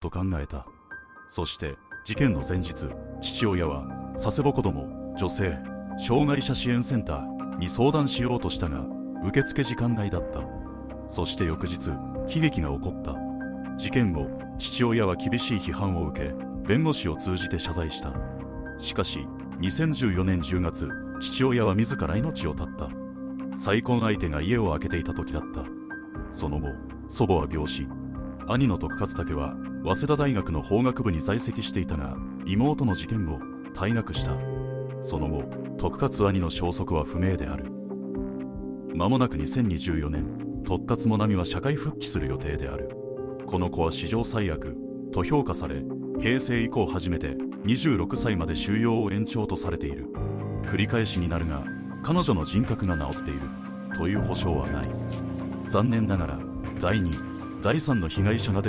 と考えた。そして事件の前日父親は佐世保子ども女性障害者支援センターに相談しようとしたが受付時間外だった。そして翌日悲劇が起こった。事件後父親は厳しい批判を受け弁護士を通じて謝罪した。しかし2014年10月父親は自ら命を絶った。再婚相手が家を空けていた時だった。その後祖母は病死。兄の徳勝武は早稲田大学の法学部に在籍していたが妹の事件後退学した。その後徳勝兄の消息は不明である。間もなく2024年特勝もなみは社会復帰する予定である。この子は史上最悪と評価され平成以降初めて26歳まで収容を延長とされている。繰り返しになるが彼女の人格が治っているという保証はない。残念ながら第2第3の被害者が出る